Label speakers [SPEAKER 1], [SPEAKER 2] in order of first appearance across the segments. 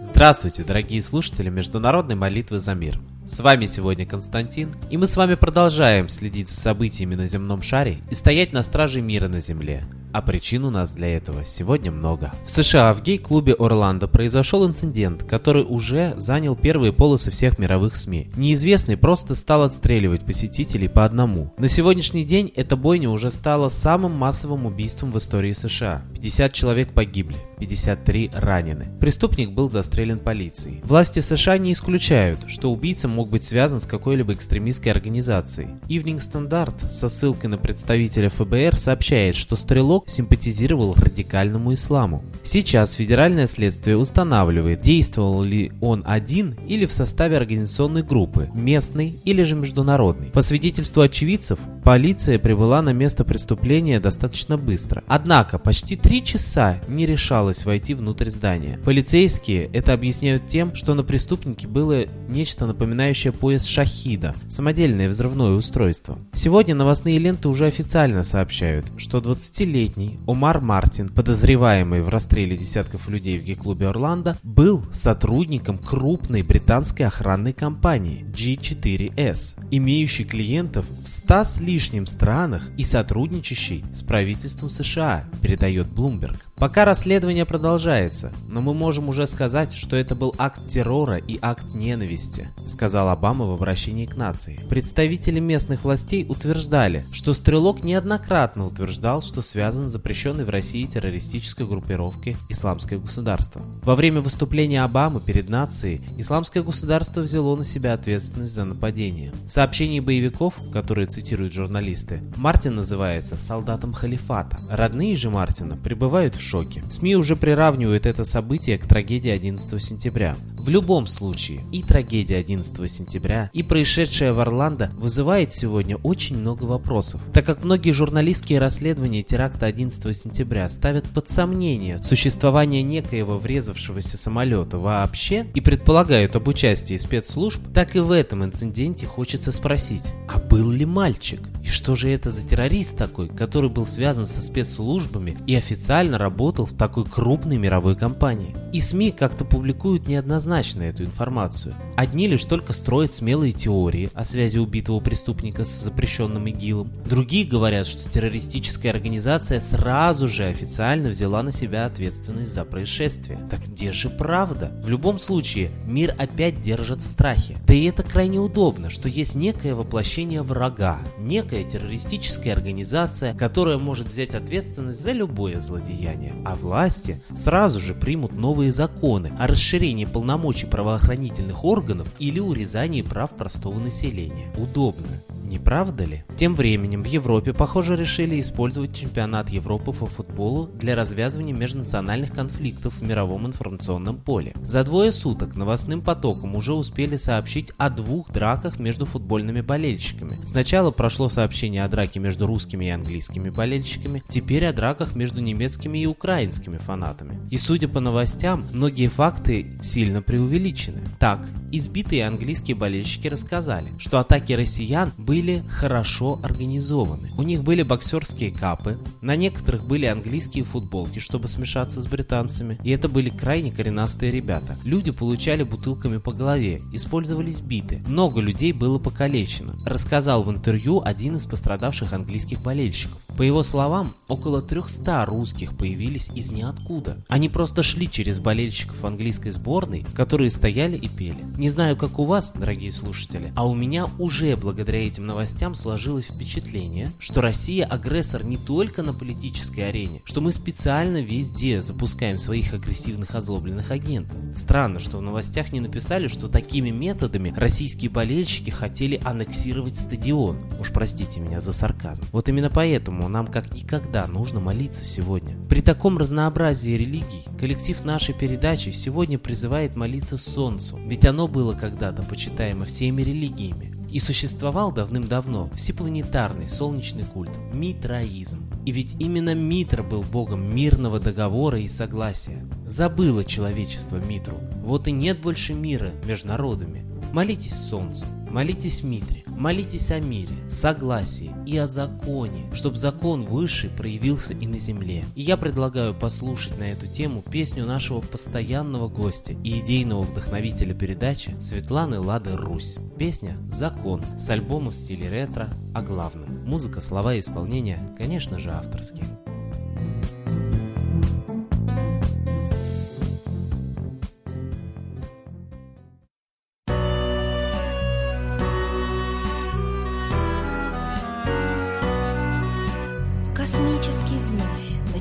[SPEAKER 1] Здравствуйте, дорогие слушатели Международной молитвы за мир. С вами сегодня Константин, и мы с вами продолжаем следить за событиями на земном шаре и стоять на страже мира на земле. А причин у нас для этого сегодня много. В США в гей-клубе Орландо произошел инцидент, который уже занял первые полосы всех мировых СМИ. Неизвестный просто стал отстреливать посетителей по одному. На сегодняшний день эта бойня уже стала самым массовым убийством в истории США. 50 человек погибли, 53 ранены. Преступник был застрелен полицией. Власти США не исключают, что убийца мог быть связан с какой-либо экстремистской организацией. Evening Standard со ссылкой на представителя ФБР сообщает, что стрелок симпатизировал радикальному исламу. Сейчас федеральное следствие устанавливает, действовал ли он один или в составе организационной группы, местной или же международной. По свидетельству очевидцев, полиция прибыла на место преступления достаточно быстро. Однако почти три часа не решалось войти внутрь здания. Полицейские это объясняют тем, что на преступнике было нечто напоминающее пояс шахида, самодельное взрывное устройство. Сегодня новостные ленты уже официально сообщают, что 20-летний Омар Мартин, подозреваемый в расстреле десятков людей в гей-клубе Орландо, был сотрудником крупной британской охранной компании G4S, имеющей клиентов в 100 с лишним странах и сотрудничающей с правительством США, передает Bloomberg. Пока расследование продолжается, но мы можем уже сказать, что это был акт террора и акт ненависти, сказал Обама в обращении к нации. Представители местных властей утверждали, что стрелок неоднократно утверждал, что связан с запрещенной в России террористической группировкой «Исламское государство». Во время выступления Обамы перед нацией «Исламское государство» взяло на себя ответственность за нападение. В сообщении боевиков, которые цитируют журналисты, Мартин называется солдатом халифата. Родные же Мартина пребывают в шоке. СМИ уже приравнивают это событие к трагедии 11 сентября. В любом случае, и трагедия 11 сентября, и происшедшее в Орландо вызывает сегодня очень много вопросов, так как многие журналистские расследования теракта 11 сентября ставят под сомнение существование некоего врезавшегося самолета вообще и предполагают об участии спецслужб, так и в этом инциденте хочется спросить, а был ли мальчик? И что же это за террорист такой, который был связан со спецслужбами и официально работал в такой крупной мировой компании? И СМИ как-то публикуют неоднозначно эту информацию. Одни лишь только строят смелые теории о связи убитого преступника с запрещенным ИГИЛом. Другие говорят, что террористическая организация сразу же официально взяла на себя ответственность за происшествие. Так где же правда? В любом случае, мир опять держит в страхе. Да и это крайне удобно, что есть некое воплощение врага, некая террористическая организация, которая может взять ответственность за любое злодеяние. А власти сразу же примут новые законы о расширении полномочий правоохранительных органов или урезании прав простого населения. Удобно. Не правда ли? Тем временем в Европе, похоже, решили использовать чемпионат Европы по футболу для развязывания межнациональных конфликтов в мировом информационном поле. За двое суток новостным потоком уже успели сообщить о двух драках между футбольными болельщиками. Сначала прошло сообщение о драке между русскими и английскими болельщиками, теперь о драках между немецкими и украинскими фанатами. И судя по новостям, многие факты сильно преувеличены. Так, избитые английские болельщики рассказали, что атаки россиян были были хорошо организованы. У них были боксерские капы, на некоторых были английские футболки, чтобы смешаться с британцами, и это были крайне коренастые ребята. Люди получали бутылками по голове, использовались биты. Много людей было покалечено, рассказал в интервью один из пострадавших английских болельщиков. По его словам, около 300 русских появились из ниоткуда. Они просто шли через болельщиков английской сборной, которые стояли и пели. Не знаю, как у вас, дорогие слушатели, а у меня уже благодаря этим новостям сложилось впечатление, что Россия агрессор не только на политической арене, что мы специально везде запускаем своих агрессивных озлобленных агентов. Странно, что в новостях не написали, что такими методами российские болельщики хотели аннексировать стадион. Уж простите меня за сарказм. Вот именно поэтому нам как никогда нужно молиться сегодня. При таком разнообразии религий коллектив нашей передачи сегодня призывает молиться Солнцу, ведь оно было когда-то почитаемо всеми религиями. И существовал давным-давно всепланетарный солнечный культ – митраизм. И ведь именно Митра был богом мирного договора и согласия. Забыло человечество Митру. Вот и нет больше мира между народами. Молитесь солнцу, молитесь Митре, молитесь о мире, согласии и о законе, чтобы закон высший проявился и на земле. И я предлагаю послушать на эту тему песню нашего постоянного гостя и идейного вдохновителя передачи Светланы Лады Русь. Песня «Закон» с альбома в стиле ретро, а главным – музыка, слова и исполнение, конечно же, авторские.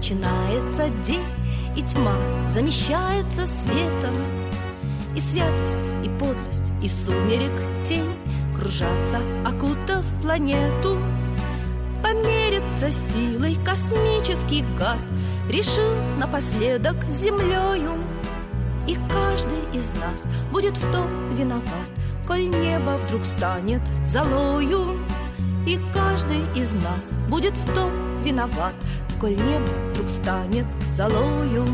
[SPEAKER 2] Начинается день, и тьма замещается светом, И святость, и подлость, и сумерек тень Кружатся, окутав планету. Помериться силой космический гад Решил напоследок землею. И каждый из нас будет в том виноват, Коль небо вдруг станет золою. И каждый из нас будет в том виноват, коль небо вдруг станет золою.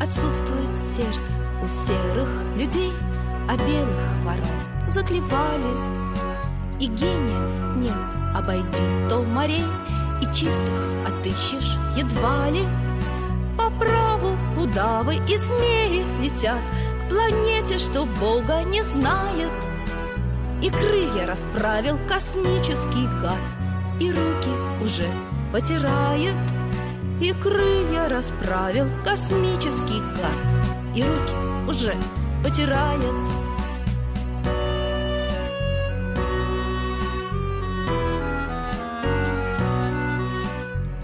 [SPEAKER 2] Отсутствует сердце у серых людей, а белых ворон заклевали. И гениев нет, обойди сто морей, и чистых отыщешь едва ли. По праву удавы и змеи летят планете, что Бога не знает. И крылья расправил космический гад, И руки уже потирает. И крылья расправил космический гад, И руки уже потирает.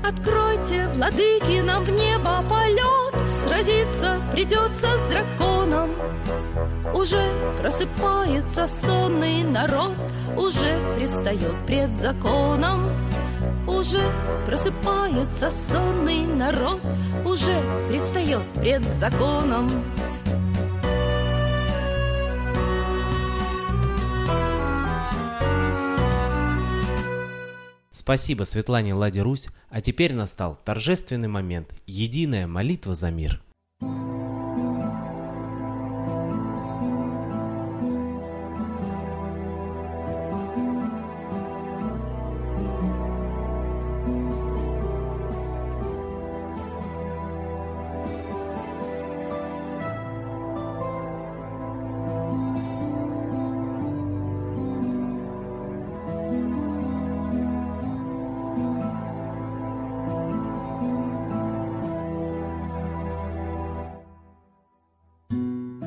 [SPEAKER 2] Откройте, владыки, нам в небо полет Сразиться придется с драконом Уже просыпается сонный народ Уже предстает пред законом. Уже просыпается сонный народ Уже предстает пред законом.
[SPEAKER 1] Спасибо Светлане Ладе Русь, а теперь настал торжественный момент – единая молитва за мир.